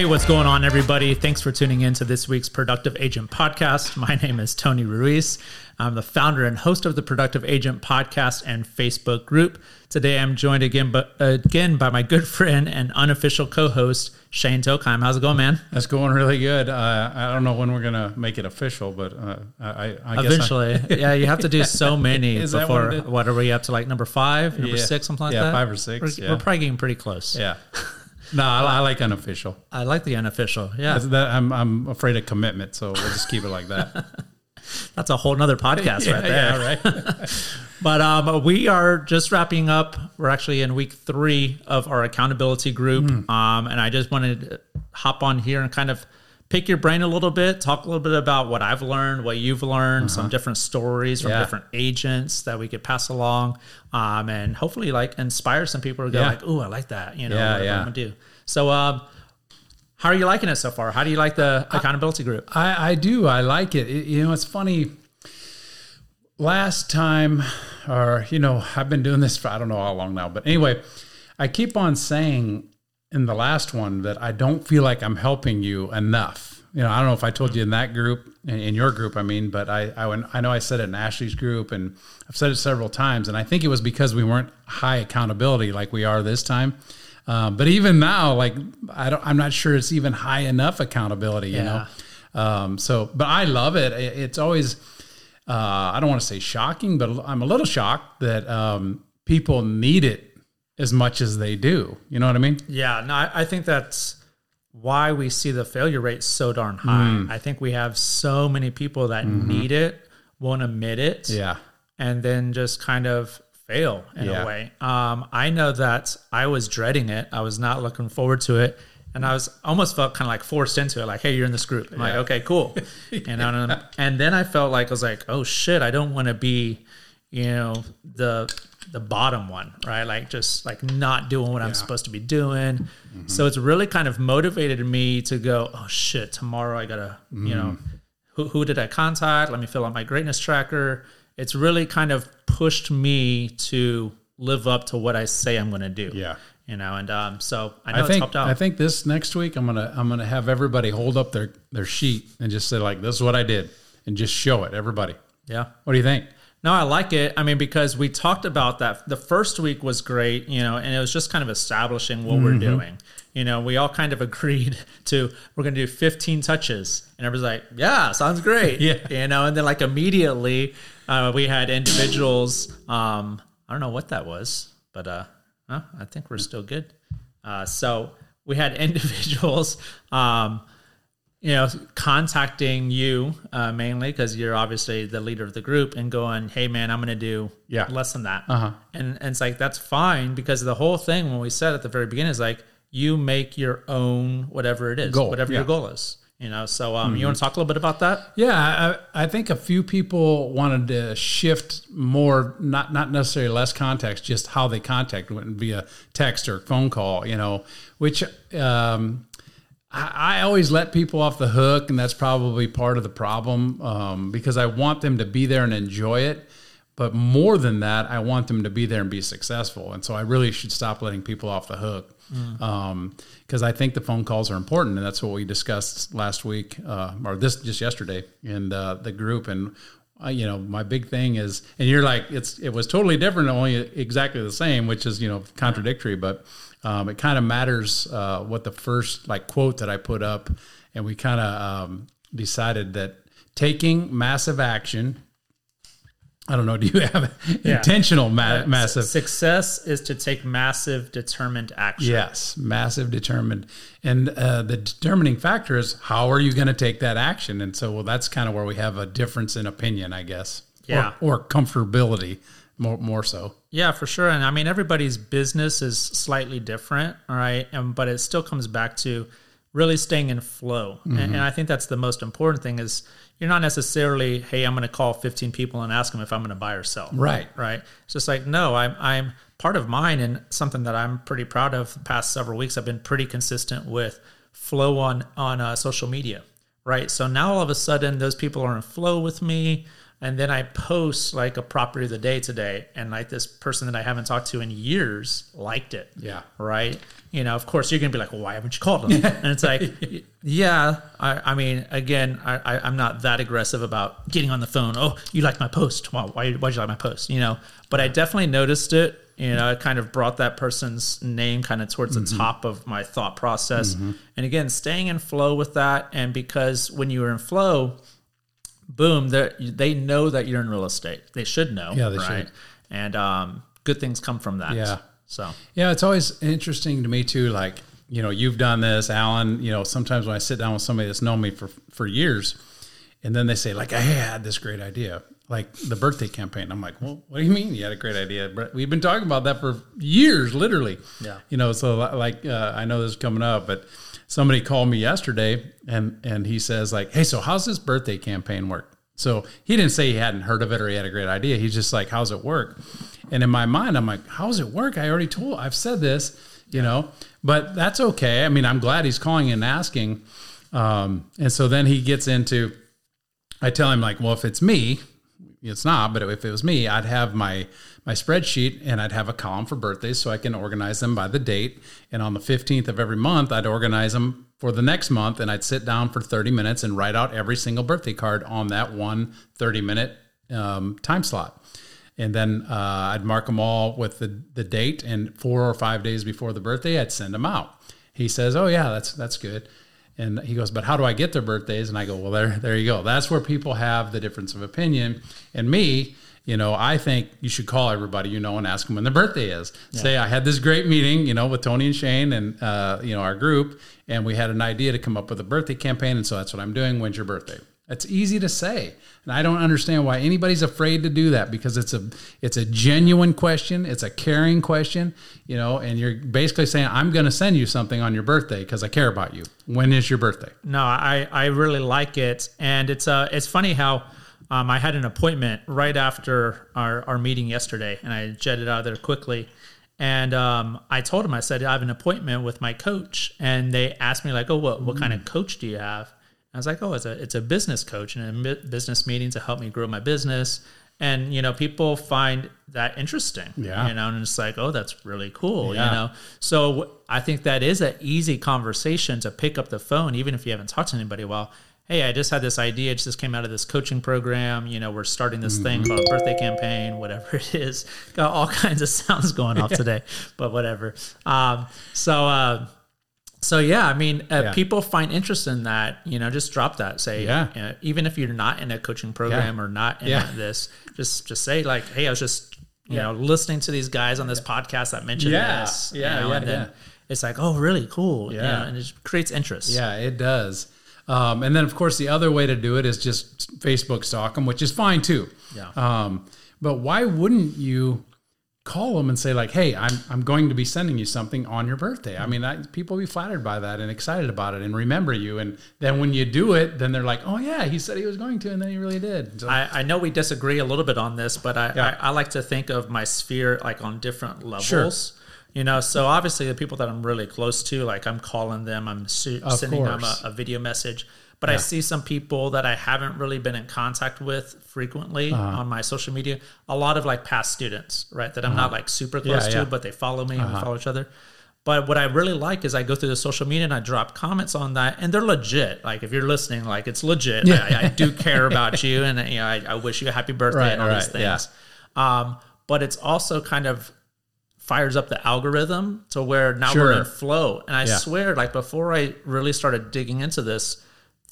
Hey, what's going on, everybody? Thanks for tuning in to this week's Productive Agent Podcast. My name is Tony Ruiz. I'm the founder and host of the Productive Agent Podcast and Facebook group. Today, I'm joined again, but again by my good friend and unofficial co-host Shane Tokheim. How's it going, man? That's going really good. Uh, I don't know when we're gonna make it official, but uh, I, I eventually, yeah, you have to do so many before. what? What, are we up to? Like number five, number Yeah. six, something like Yeah, that. five or six, We're, yeah. we're probably getting pretty close. yeah. No, I, I like unofficial. I like the unofficial. Yeah, that- I'm I'm afraid of commitment, so we'll just keep it like that. that's a whole nother podcast right there. yeah, right. But um, we are just wrapping up. We're actually in week three of our accountability group. Hmm. Um, and I just wanted to hop on here and kind of pick your brain a little bit, talk a little bit about what I've learned, what you've learned, some different stories from Uh-huh. Yeah. different agents that we could pass along, um, and hopefully like inspire some people to go Yeah. like, "Ooh, I like that," you know, Yeah, whatever yeah. I'm gonna do. So, um, how are you liking it so far? How do you like the accountability group? I, I do. I like it. It- You know, it's funny. Last time, or you know, I've been doing this for I don't know how long now, but anyway, I keep on saying in the last one that I don't feel like I'm helping you enough. You know, I don't know if I told you in that group, in, your group, I mean, but I, I, I know I said it in Ashley's group, and I've said it several times, and I think it was because we weren't high accountability like we are this time. Um, but even now, like I don't, I'm not sure it's even high enough accountability. You Yeah. know, um, so, but I love it. It- It's always, uh, I don't want to say shocking, but I'm a little shocked that um, people need it as much as they do. You know what I mean? Yeah, no, I, I think that's why we see the failure rate so darn high. Mm. I think we have so many people that need it, won't admit it, Mm-hmm. Yeah. and then just kind of fail in Yeah. a way. Um, I know that I was dreading it. I was not looking forward to it. And I was almost felt kind of like forced into it, like, "Hey, you're in this group." I'm like, "Okay, cool," you know. And, and then I felt like I was like, "Oh shit, I don't want to be, you know, the the bottom one, right? Like just like not doing what I'm supposed to be doing." So it's really kind of motivated me to go, "Oh shit, tomorrow I gotta, you know, who, who did I contact? Let me fill out my greatness tracker. It's really kind of pushed me to live up to what I say I'm going to do. Yeah. You know, and um, so I know I it's think helped out. I think this next week I'm gonna I'm gonna have everybody hold up their their sheet and just say like this is what I did and just show it everybody. yeah. What do you think? No, I like it. I mean, because we talked about that. The first week was great, you know, and it was just kind of establishing what Mm-hmm. we're doing. You know, we all kind of agreed to we're going to do 15 touches, and everyone's like, "Yeah, sounds great." Yeah. you know, and then like immediately uh, we had individuals. Um, I don't know what that was, but uh, I think we're still good. Uh, so we had individuals. Um, you know, contacting you uh, mainly because you're obviously the leader of the group and going, "Hey, man, I'm going to do Yeah. less than that," Uh-huh. and and it's like that's fine because the whole thing when we said at the very beginning is like you make your own whatever it is, Goal, whatever yeah. your goal is. You know, so um, you want to talk a little bit about that? Yeah, I, I think a few people wanted to shift more, not not necessarily less context, just how they contact wouldn't via text or phone call, you know, which um, I, I always let people off the hook, and that's probably part of the problem um, because I want them to be there and enjoy it. But more than that, I want them to be there and be successful. And so I really should stop letting people off the hook because I think the phone calls are important, and that's what we discussed last week uh, or this just yesterday in the group. And uh, you know, my big thing is, and you're like, it's it was totally different, only exactly the same, which is you know contradictory, but um, it kind of matters uh, what the first like quote that I put up, and we kind of um, decided that taking massive action. I don't know. Do you have intentional ma- massive? Success is to take massive, determined action. Yes, massive, determined, and uh, the determining factor is how are you going to take that action? And so, well, that's kind of where we have a difference in opinion, I guess. Yeah. or, or comfortability, more more so. Yeah, for sure. And I mean, everybody's business is slightly different, all right. And but it still comes back to really staying in flow. And, and I think that's the most important thing is you're not necessarily, hey, I'm going to call 15 people and ask them if I'm going to buy or sell. Right. Right. It's just like, no, I'm, I'm part of mine and something that I'm pretty proud of the past several weeks. I've been pretty consistent with flow on, on uh, social media. Right. So now all of a sudden those people are in flow with me. And then I post like a property of the day today, and like this person that I haven't talked to in years liked it. Yeah. Right. You know, of course, you're gonna be like, well, why haven't you called them? and it's like, yeah. I, I mean, again, I, I, I'm not that aggressive about getting on the phone. Oh, you liked my post? Well, why why'd you like my post? You know, but I definitely noticed it. You know, it kind of brought that person's name kind of towards the mm-hmm. top of my thought process. Mm-hmm. And again, staying in flow with that, and because when you are in flow boom, they they know that you're in real estate. They should know. Yeah, they right? should. And um, good things come from that. Yeah. So Yeah, it's always interesting to me too. Like, you know, you've done this, Alan. You know, sometimes when I sit down with somebody that's known me for for years, and then they say like, "I had this great idea," like the birthday campaign. I'm like, "Well, what do you mean you had a great idea?" But we've been talking about that for years, literally. Yeah. You know, so like, uh, I know this is coming up, but somebody called me yesterday, and and he says like, "Hey, so how's this birthday campaign work?" So he didn't say he hadn't heard of it or he had a great idea. He's just like, "How's it work?" And in my mind, I'm like, "How's it work?" I already told, I've said this, you know, but that's okay. I mean, I'm glad he's calling and asking. Um, and so then he gets into, I tell him like, well, if it's me, it's not, but if it was me, I'd have my my spreadsheet and I'd have a column for birthdays so I can organize them by the date. And on the 15th of every month, I'd organize them for the next month and I'd sit down for 30 minutes and write out every single birthday card on that one 30 minute um, time slot. And then uh, I'd mark them all with the, the date and four or five days before the birthday, I'd send them out. He says, "Oh yeah, that's that's good." And he goes, "But how do I get their birthdays?" And I go, "Well, there there you go. That's where people have the difference of opinion." And me, you know, I think you should call everybody you know and ask them when their birthday is. Say, "I had this great meeting, you know, with Tony and Shane and uh, you know our group, and we had an idea to come up with a birthday campaign, and so that's what I'm doing. When's your birthday?" It's easy to say, and I don't understand why anybody's afraid to do that because it's a it's a genuine question, it's a caring question, you know, and you're basically saying I'm going to send you something on your birthday because I care about you. When is your birthday? no, I I really like it, and it's uh it's funny how. Um, I had an appointment right after our, our meeting yesterday, and I jetted out of there quickly. And um, I told him, I said, I have an appointment with my coach. And they asked me, like, oh, what, what kind of coach do you have? I was like, oh, it's a, it's a business coach and a business meeting to help me grow my business. And, you know, people find that interesting. Yeah. You know, and it's like, oh, that's really cool. Yeah. You know, so I think that is an easy conversation to pick up the phone, even if you haven't talked to anybody. Well, hey, I just had this idea. It just came out of this coaching program. You know, we're starting this thing called a birthday campaign, whatever it is. Got all kinds of sounds going off today, but whatever. Um, so, uh, so yeah, I mean, uh, Yeah. people find interest in that. You know, just drop that. Say, Yeah. you know, even if you're not in a coaching program or not in Yeah. this, just just say like, hey, I was just you know listening to these guys on this podcast that mentioned Yeah. this. you Yeah, know, yeah, and then yeah. it's like, oh, really cool. Yeah, Yeah. and it creates interest. Yeah, it does. Um, and then, of course, the other way to do it is just Facebook stalk them, which is fine too. Yeah. Um, but why wouldn't you call them and say like, "Hey, I'm I'm going to be sending you something on your birthday." I mean, people be flattered by that and excited about it and remember you. And then when you do it, then they're like, "Oh yeah, he said he was going to, and then he really did." So, I, I know we disagree a little bit on this, but I, Yeah. I, I like to think of my sphere like on different levels. Sure. You know, so obviously the people that I'm really close to, like I'm calling them, I'm su- sending them a, a video message. But I see some people that I haven't really been in contact with frequently Uh-huh. on my social media. A lot of like past students, right? That I'm not like super close Uh-huh. Yeah, to, yeah. Uh-huh. but they follow me and we follow each other. But what I really like is I go through the social media and I drop comments on that, and they're legit. Like if you're listening, like it's legit. Yeah. I, I do care about you, and you know I, I wish you a happy birthday Right, and all these right, yeah. things. Um, but it's also kind of fires up the algorithm to where now we're Sure. in flow. And I Yeah. swear, like before I really started digging into this,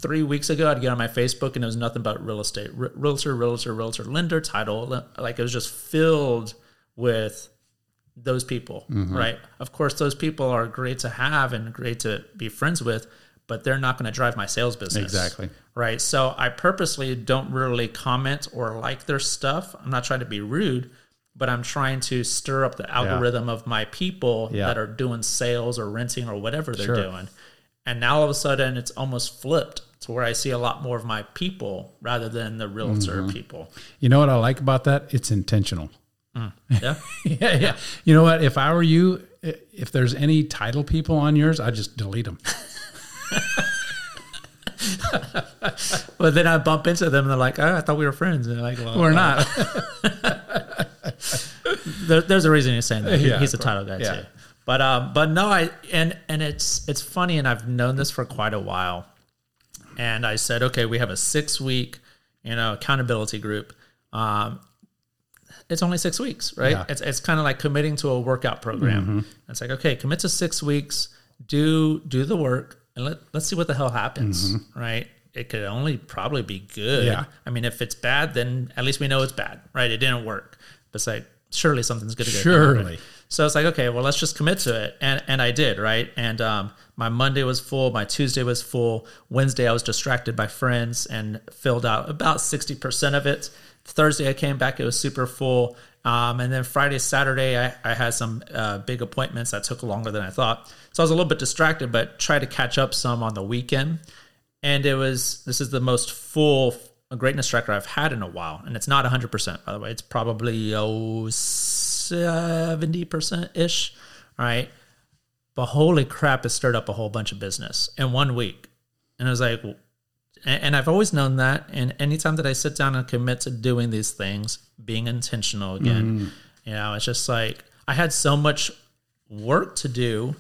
three weeks ago, I'd get on my Facebook and it was nothing but real estate, Re- realtor, realtor, realtor, lender, title. Like it was just filled with those people, Mm-hmm. right? Of course, those people are great to have and great to be friends with, but they're not going to drive my sales business. Exactly. Right. So I purposely don't really comment or like their stuff. I'm not trying to be rude, but I'm trying to stir up the algorithm of my people Yeah. that are doing sales or renting or whatever they're Sure. doing. And now all of a sudden it's almost flipped where I see a lot more of my people rather than the realtor Mm-hmm. people. you know what I like about that? It's intentional. Yeah. yeah, yeah. You know what? If I were you, if there's any title people on yours, I'd just delete them. but then I bump into them and they're like, oh, I thought we were friends. And they're like, well, We're not. there, there's a reason he's saying that. He- Yeah, he's a title guy yeah. too. But um, but no, I and and it's it's funny, and I've known this for quite a while. And I said, okay, we have a six week, you know, accountability group. Um, it's only six weeks, right? Yeah. It's it's kind of like committing to a workout program. It's like, okay, commit to six weeks, do do the work, and let let's see what the hell happens, right? It could only probably be good. Yeah. I mean, if it's bad, then at least we know it's bad, right? It didn't work. But it's like surely something's going to go. Surely. So it's like, okay, well, let's just commit to it. And and I did, right? And um, my Monday was full, my Tuesday was full. Wednesday I was distracted by friends and filled out about 60% of it. Thursday I came back, it was super full. Um, and then Friday, Saturday, I, I had some uh, big appointments that took longer than I thought. So I was a little bit distracted, but tried to catch up some on the weekend. And it was, this is the most full greatness tracker I've had in a while. And it's not 100%, by the way. It's probably, oh, 70% ish. All right. But holy crap, it stirred up a whole bunch of business in one week. And I was like, and, and I've always known that. And anytime that I sit down and commit to doing these things, being intentional again, mm-hmm. you know, it's just like I had so much work to do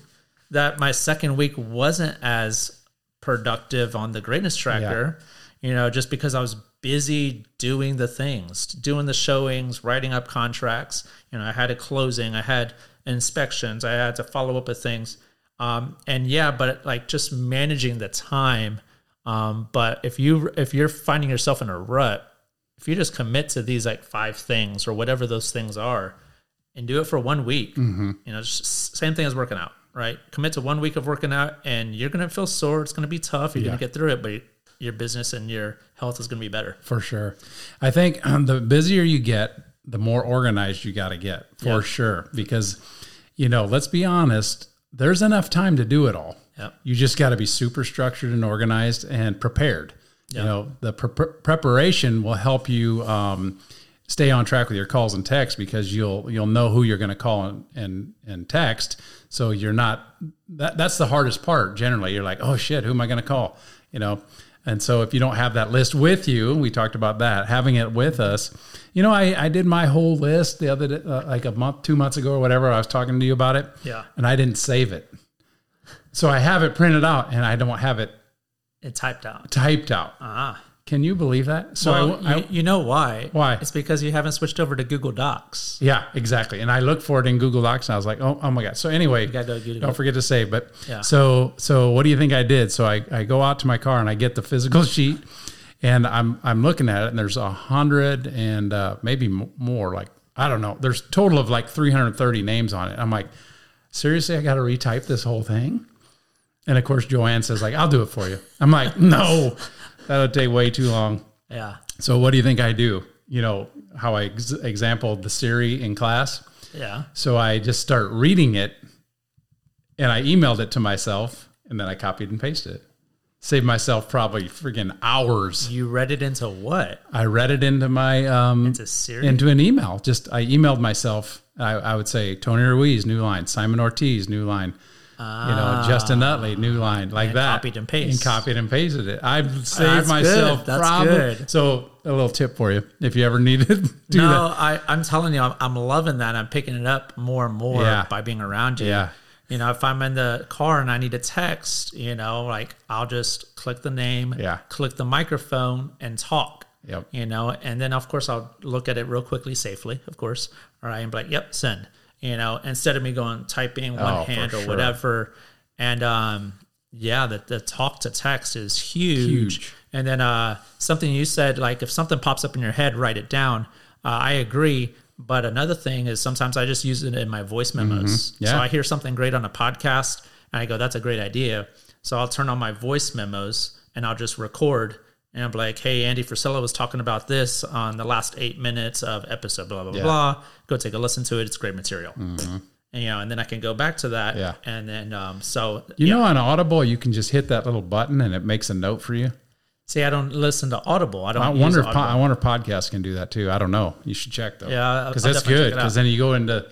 that my second week wasn't as productive on the greatness tracker, you know, just because I was busy doing the things, doing the showings, writing up contracts. You know, I had a closing, I had inspections, I had to follow up with things. Um, and yeah, but like just managing the time. Um, but if you if you're finding yourself in a rut, if you just commit to these like five things or whatever those things are, and do it for one week, you know, just same thing as working out, right? Commit to one week of working out, and you're gonna feel sore. It's gonna be tough. You're Yeah. gonna get through it, but your business and your health is gonna be better. For sure. I think um, the busier you get, the more organized you got to get, for Yeah. sure. Because, you know, let's be honest, there's enough time to do it all. Yep. You just got to be super structured and organized and prepared. Yeah. You know, the pre- preparation will help you um, stay on track with your calls and texts because you'll you'll know who you're going to call and, and and text. So you're not that that's the hardest part. Generally, you're like, oh shit, who am I going to call? You know. And so if you don't have that list with you, we talked about that, having it with us. You know, I, I did my whole list the other day, uh, like a month, two months ago or whatever. I was talking to you about it. Yeah. And I didn't save it. So I have it printed out and I don't have it It typed out. typed out. Ah. Can you believe that? So Well, I, I you, you know why? Why? It's because you haven't switched over to Google Docs. yeah, exactly. And I looked for it in Google Docs and I was like, oh, oh my God. So anyway, go don't forget to save. But Yeah. so, so what do you think I did? So I, I go out to my car and I get the physical sheet and I'm, I'm looking at it and there's a hundred and uh, maybe more, like, I don't know. There's total of like 330 names on it. I'm like, seriously, I got to retype this whole thing. And of course, Joanne says like, I'll do it for you. I'm like, no, that'll take way too long. Yeah. So what do you think I do? You know how I ex- exampled the Siri in class. Yeah. So I just start reading it, and I emailed it to myself, and then I copied and pasted it. Saved myself probably freaking hours. You read it into what? I read it into my um Into Siri? into an email. Just I emailed myself. I, I would say Tony Ruiz, new line. Simon Ortiz, new line. You know, ah. Justin Utley, new line, like And that. copied and pasted. And copied and pasted it. I've oh, saved That's myself good. That's good. So a little tip for you if you ever need to do no, that. I, I'm telling you, I'm, I'm loving that. I'm picking it up more and more Yeah. by being around you. Yeah. You know, if I'm in the car and I need a text, you know, like I'll just click the name, Yeah. click the microphone and talk. Yep. You know, and then of course I'll look at it real quickly, safely, of course. All right, and be like, yep, send. You know, instead of me going typing one Oh, hand or sure. whatever. And um, yeah, the, the talk to text is huge. Huge. And then uh, something you said, like if something pops up in your head, write it down. Uh, I agree. But another thing is sometimes I just use it in my voice memos. Mm-hmm. Yeah. So I hear something great on a podcast and I go, that's a great idea. So I'll turn on my voice memos and I'll just record and I'm like, hey, Andy Frisella was talking about this on the last eight minutes of episode, blah, blah, blah, Yeah. blah. Go take a listen to it. It's great material. And, you know, and then I can go back to that. Yeah. And then, um, so You yeah. know, on Audible, you can just hit that little button and it makes a note for you. see, I don't listen to Audible. I don't I wonder if po- I wonder if podcasts can do that too. I don't know. You should check though. Yeah, because that's good. check it out. Because then you go into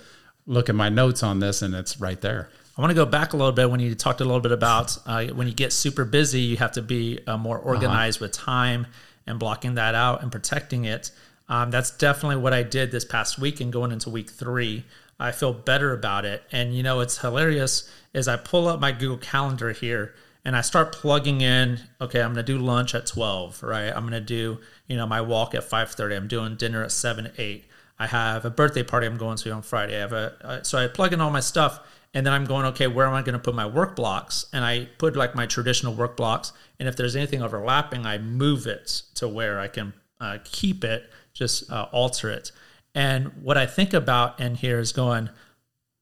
look at my notes on this and it's right there. I want to go back a little bit when you talked a little bit about uh, when you get super busy, you have to be uh, more organized with time and blocking that out and protecting it. Um, that's definitely what I did this past week and going into week three. I feel better about it. And you know, it's hilarious is I pull up my Google Calendar here and I start plugging in, okay, I'm going to do lunch at 12, right? I'm going to do, you know, my walk at 5:30. I'm doing dinner at 7, 8. I have a birthday party I'm going to on Friday. I have a so I plug in all my stuff and then I'm going, okay, where am I going to put my work blocks? And I put like my traditional work blocks. And if there's anything overlapping, I move it to where I can uh, keep it, just uh, alter it. And what I think about in here is going,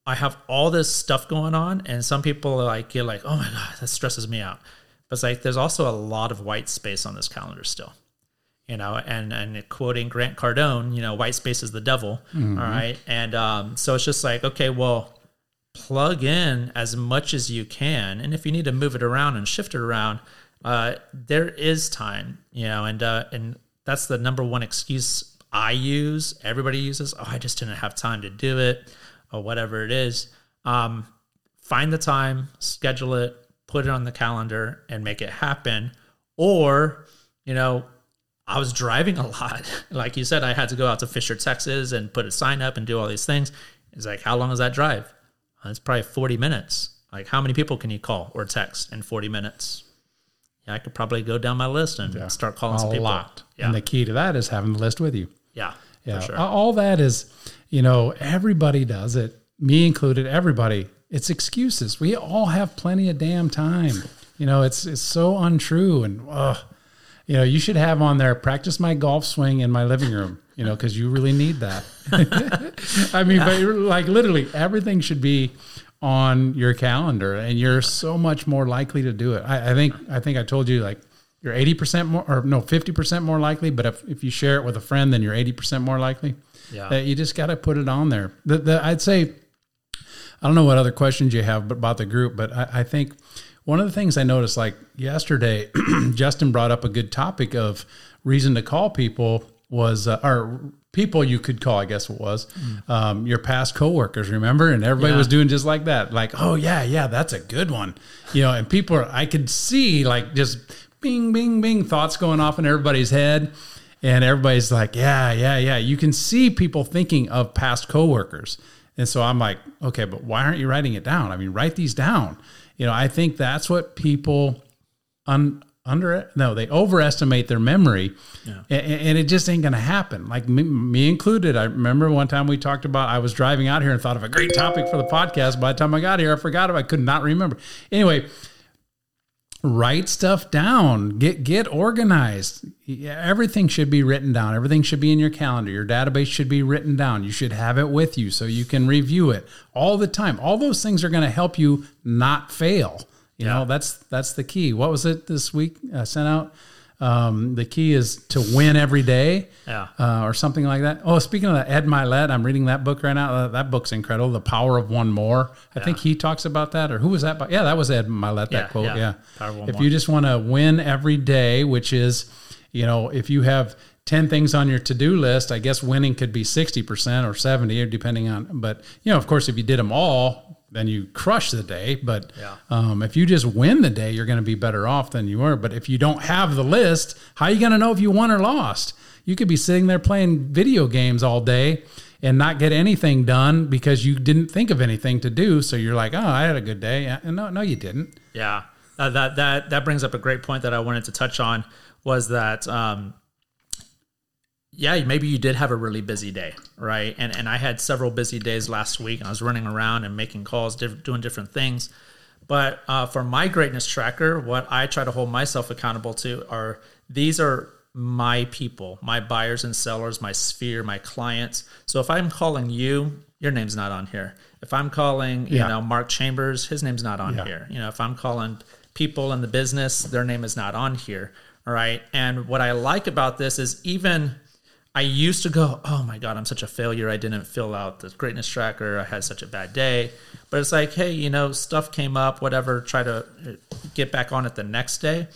I have all this stuff going on, and some people are like get like, oh my god, that stresses me out. But it's like there's also a lot of white space on this calendar still, you know. And and quoting Grant Cardone, you know, white space is the devil. Mm-hmm. All right, and um, so it's just like, okay, well, plug in as much as you can, and if you need to move it around and shift it around, uh, there is time, you know, and uh, and that's the number one excuse I use. Everybody uses. Oh, I just didn't have time to do it or whatever it is, um, find the time, schedule it, put it on the calendar, and make it happen. Or, you know, I was driving a lot. like you said, I had to go out to Fischer, Texas and put a sign up and do all these things. It's like, how long is that drive? It's probably 40 minutes. Like, how many people can you call or text in 40 minutes? Yeah, I could probably go down my list and yeah. start calling a some people. lot. Yeah. And the key to that is having the list with you. Yeah. Yeah. Sure. All that is, you know, everybody does it, me included, everybody. It's excuses. We all have plenty of damn time. You know, it's it's so untrue and uh, you know, you should have on there practice my golf swing in my living room, you know, cuz you really need that. I mean, yeah. but like literally everything should be on your calendar and you're so much more likely to do it. I, I think I think I told you like you're 80% more or no 50% more likely but if, if you share it with a friend then you're 80% more likely yeah uh, you just got to put it on there the, the, i'd say i don't know what other questions you have about the group but I, I think one of the things i noticed like yesterday justin brought up a good topic of reason to call people was uh, or people you could call i guess it was mm. um, your past coworkers remember and everybody yeah. was doing just like that like oh yeah yeah that's a good one you know and people are, i could see like just bing, bing, bing, thoughts going off in everybody's head. And everybody's like, yeah, yeah, yeah. You can see people thinking of past coworkers. And so I'm like, okay, but why aren't you writing it down? I mean, write these down. You know, I think that's what people un, under no, they overestimate their memory, yeah. and, and, it just ain't gonna happen. Like me, me, included. I remember one time we talked about. I was driving out here and thought of a great topic for the podcast. By the time I got here, I forgot it. I could not remember. Anyway, write stuff down. Get get organized. Everything should be written down. Everything should be in your calendar. Your database should be written down. You should have it with you so you can review it all the time. All those things are going to help you not fail. You yeah. know that's that's the key. What was it this week uh, sent out um, the key is to win every day, yeah, uh, or something like that. Oh, speaking of that, Ed Mylett, I'm reading that book right now. Uh, that book's incredible. The Power of One More. I yeah. think he talks about that, or who was that? By? Yeah, that was Ed Mylett. That yeah, quote. Yeah. yeah. If more. you just want to win every day, which is, you know, if you have 10 things on your to-do list i guess winning could be 60% or 70 depending on but you know of course if you did them all then you crush the day. But yeah. um, if you just win the day, you're going to be better off than you were. But if you don't have the list, how are you going to know if you won or lost? You could be sitting there playing video games all day and not get anything done because you didn't think of anything to do. So you're like, oh, I had a good day. And No, no, you didn't. Yeah, uh, that that that brings up a great point that I wanted to touch on was that um, yeah, maybe you did have a really busy day, right? And and I had several busy days last week, and I was running around and making calls, diff- doing different things. But uh, for my greatness tracker, what I try to hold myself accountable to are these are my people, my buyers and sellers, my sphere, my clients. So if I'm calling you, your name's not on here. If I'm calling, you yeah. know, Mark Chambers, his name's not on yeah. here. You know, if I'm calling people in the business, their name is not on here. All right. And what I like about this is even I used to go, oh my God, I'm such a failure. I didn't fill out the greatness tracker. I had such a bad day. But it's like, hey, you know, stuff came up, whatever, try to uh, get back on it the next day.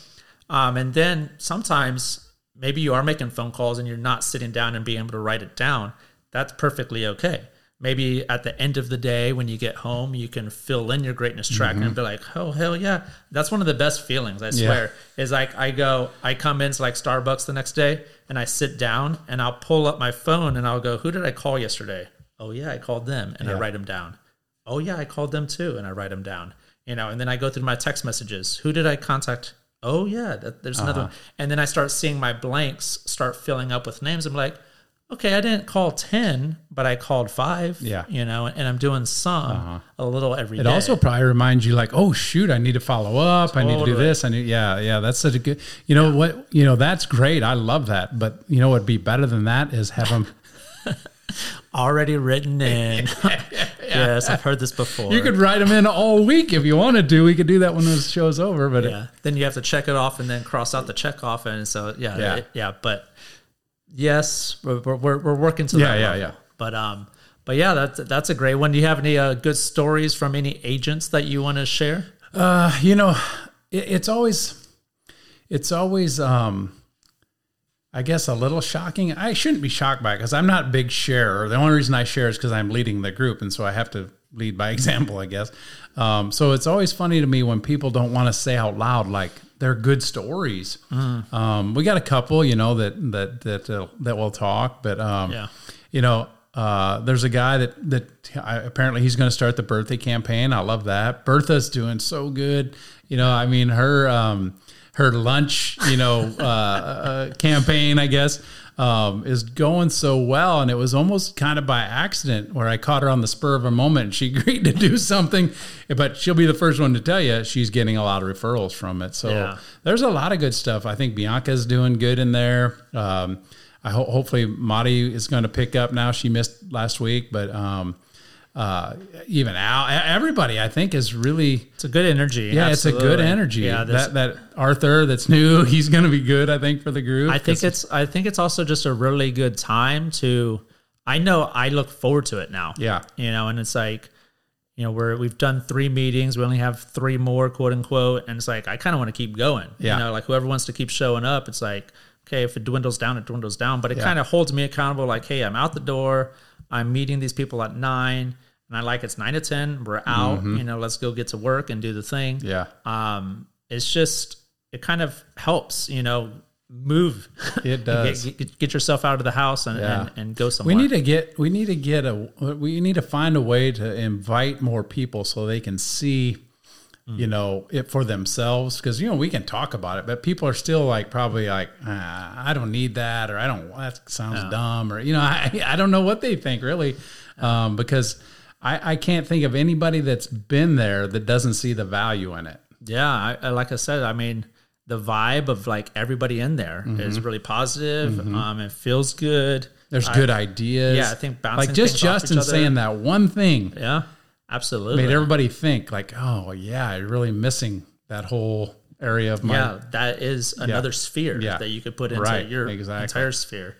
Um, and then sometimes maybe you are making phone calls and you're not sitting down and being able to write it down. That's perfectly okay. Maybe at the end of the day when you get home, you can fill in your greatness tracker and be like, oh hell yeah, that's one of the best feelings. I swear is like I go, I come into like Starbucks the next day and I sit down and I'll pull up my phone and I'll go, who did I call yesterday? Oh yeah, I called them and I write them down. Oh yeah, I called them too and I write them down. You know, and then I go through my text messages. Who did I contact? Oh yeah, that, there's another Uh-huh. one. And then I start seeing my blanks start filling up with names. I'm like, okay, I didn't call 10, but I called five. Yeah. Uh-huh. You know, and I'm doing some a little every day. It also probably reminds you, like, oh shoot, I need to follow up. I need to do this. I need, yeah, yeah. That's such a good. You know what? You know that's great. I love that. But you know what'd be better than that is have them. already written in. yes, I've heard this before. You could write them in all week if you wanted to. We could do that when the show's over. But yeah. Then you have to check it off and then cross out the check off. And so, yeah, Yeah. yeah. yeah but yes, we're, we're, we're working to Yeah, that. yeah, level. yeah. But, um, but yeah, that's, that's a great one. Do you have any uh, good stories from any agents that you want to share? Uh, you know, it, it's always, it's always, um, I guess a little shocking. I shouldn't be shocked by it because I'm not a big sharer. The only reason I share is because I'm leading the group, and so I have to lead by example, I guess. Um, so it's always funny to me when people don't want to say out loud like they're good stories. Um, we got a couple, you know, that that that uh, that will talk, but um, Yeah. you know, uh, there's a guy that that I, apparently he's going to start the birthday campaign. I love that. Bertha's doing so good. You know, I mean her um, her lunch, you know, uh, uh, campaign, I guess, um, is going so well, and it was almost kind of by accident where I caught her on the spur of a moment. and She agreed to do something, but she'll be the first one to tell you she's getting a lot of referrals from it. So Yeah. there's a lot of good stuff. I think Bianca's doing good in there. Um, I ho- hopefully Madi is going to pick up now. She missed last week, but um, uh, even Al, everybody I think is really It's a good energy. yeah, it's a good energy. Yeah, that that Arthur that's new, he's going to be good. I think for the group. I think it's I think it's also just a really good time to I know I look forward to it now. Yeah. You know, and it's like, you know, we're we've done three meetings, we only have three more, quote unquote, and it's like I kind of want to keep going. Yeah. You know, like whoever wants to keep showing up, it's like, okay, if it dwindles down, it dwindles down. But it Yeah. kind of holds me accountable, like, hey, I'm out the door, I'm meeting these people at nine, and I like it's nine to ten, we're out, you know, let's go get to work and do the thing Mm-hmm. yeah, um, it's just it kind of helps, you know, move. It does. get, get, get yourself out of the house and, Yeah. and, and go somewhere. we need to get we need to get a we need to find a way to invite more people so they can see you know it for themselves because you know we can talk about it but people are still like probably like ah, i don't need that or i don't that sounds dumb or you know i, I don't know what they think really um, because I, I can't think of anybody that's been there that doesn't see the value in it yeah, I, I, like I said, I mean, the vibe of like everybody in there is Mm-hmm. really positive. Um, it feels good. there's I- good ideas yeah, I think bouncing like just things off each justin saying that one thing Yeah, absolutely. made everybody think like, oh yeah, you're really missing that whole area of my yeah, that is another sphere Yeah. that you could put into Right, your exactly. entire sphere.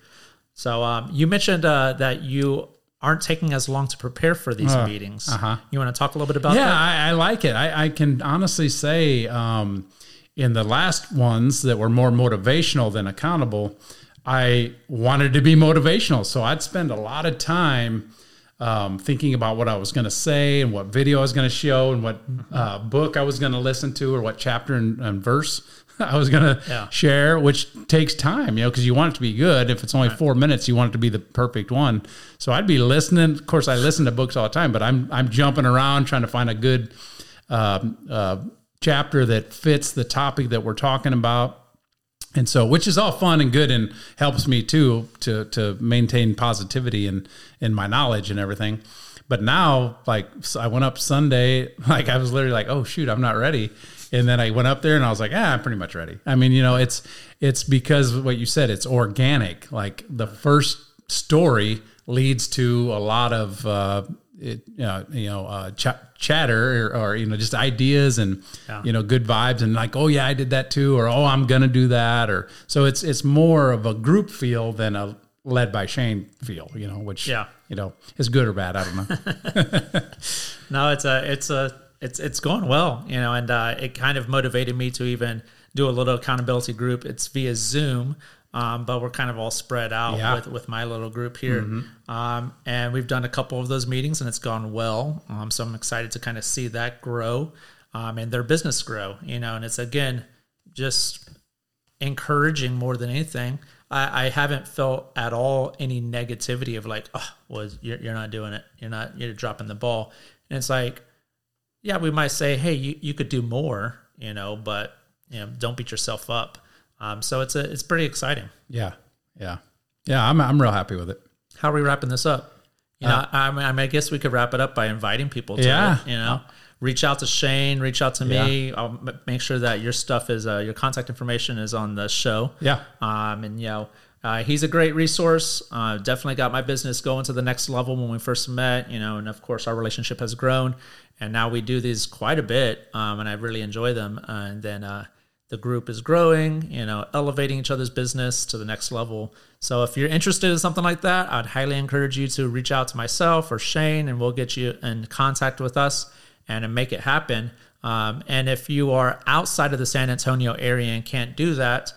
So um, you mentioned uh, that you aren't taking as long to prepare for these meetings. uh-huh. You want to talk a little bit about Yeah, that? I, I like it. I, I can honestly say, um, in the last ones that were more motivational than accountable, I wanted to be motivational. So I'd spend a lot of time um, thinking about what I was going to say and what video I was going to show and what uh, book I was going to listen to or what chapter and, and verse I was going to Yeah. share, which takes time, you know, because you want it to be good. If it's only four minutes, you want it to be the perfect one. So I'd be listening. Of course, I listen to books all the time, but I'm I'm jumping around trying to find a good um, uh, chapter that fits the topic that we're talking about. And so, which is all fun and good, and helps me too to to maintain positivity and in my knowledge and everything. But now, like I went up Sunday, like I was literally like, "Oh shoot, I'm not ready." And then I went up there and I was like, "Ah, I'm pretty much ready." I mean, you know, it's it's because of what you said, it's organic. Like the first story leads to a lot of uh, it, you know, you know uh, ch- chatter or, or you know just ideas and Yeah. you know good vibes and like oh yeah I did that too or oh I'm gonna do that or so it's it's more of a group feel than a led by Shane feel you know which Yeah. you know is good or bad I don't know No, it's a, it's a, it's it's going well, you know, and uh, it kind of motivated me to even do a little accountability group. It's via Zoom. um, but we're kind of all spread out Yeah. with, with my little group here. Um, and we've done a couple of those meetings and it's gone well. Um, so I'm excited to kind of see that grow um, and their business grow, you know, and it's again just encouraging more than anything. I, I haven't felt at all any negativity of like, oh, well, you're, you're not doing it. You're not, you're dropping the ball. And it's like, yeah, we might say, hey, you, you could do more, you know, but you know, don't beat yourself up. Um, so it's a, it's pretty exciting. Yeah. Yeah. Yeah. I'm, I'm real happy with it. How are we wrapping this up? You know, I, I mean, I guess we could wrap it up by inviting people to Yeah. it. You know, reach out to Shane, reach out to me. I'll m- make sure that your stuff is, uh, your contact information is on the show. Yeah. Um, and you know, uh, he's a great resource. Uh, definitely got my business going to the next level when we first met. You know, and of course our relationship has grown, and now we do these quite a bit, um, and I really enjoy them. Uh, and then uh, the group is growing. You know, elevating each other's business to the next level. So if you're interested in something like that, I'd highly encourage you to reach out to myself or Shane, and we'll get you in contact with us and make it happen. Um, and if you are outside of the San Antonio area and can't do that,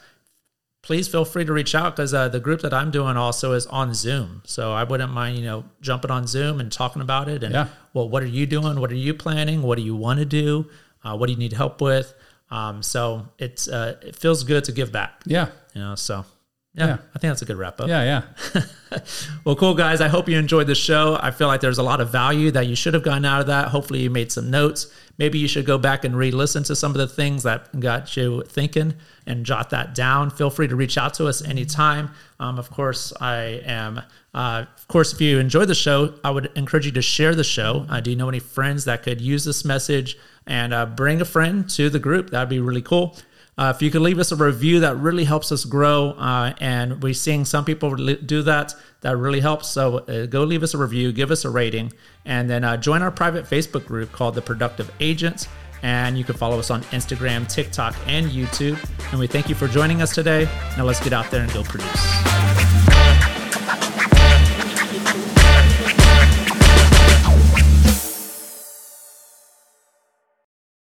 please feel free to reach out because uh, the group that I'm doing also is on Zoom. So I wouldn't mind, you know, jumping on Zoom and talking about it. And Yeah. well, what are you doing? What are you planning? What do you want to do? Uh, what do you need help with? Um, so it's uh, it feels good to give back, Yeah. you know. So yeah, Yeah. I think that's a good wrap up. Yeah. Yeah. Well, cool guys. I hope you enjoyed the show. I feel like there's a lot of value that you should have gotten out of that. Hopefully, you made some notes. Maybe you should go back and re-listen to some of the things that got you thinking and jot that down. Feel free to reach out to us anytime. Um, of course, I am. Uh, of course, if you enjoyed the show, I would encourage you to share the show. Uh, do you know any friends that could use this message and uh, bring a friend to the group? That'd be really cool. Uh, if you could leave us a review, that really helps us grow. Uh, and we're seeing some people do that. That really helps. So uh, go leave us a review, give us a rating, and then uh, join our private Facebook group called The Productive Agents. And you can follow us on Instagram, TikTok, and YouTube. And we thank you for joining us today. Now let's get out there and go produce.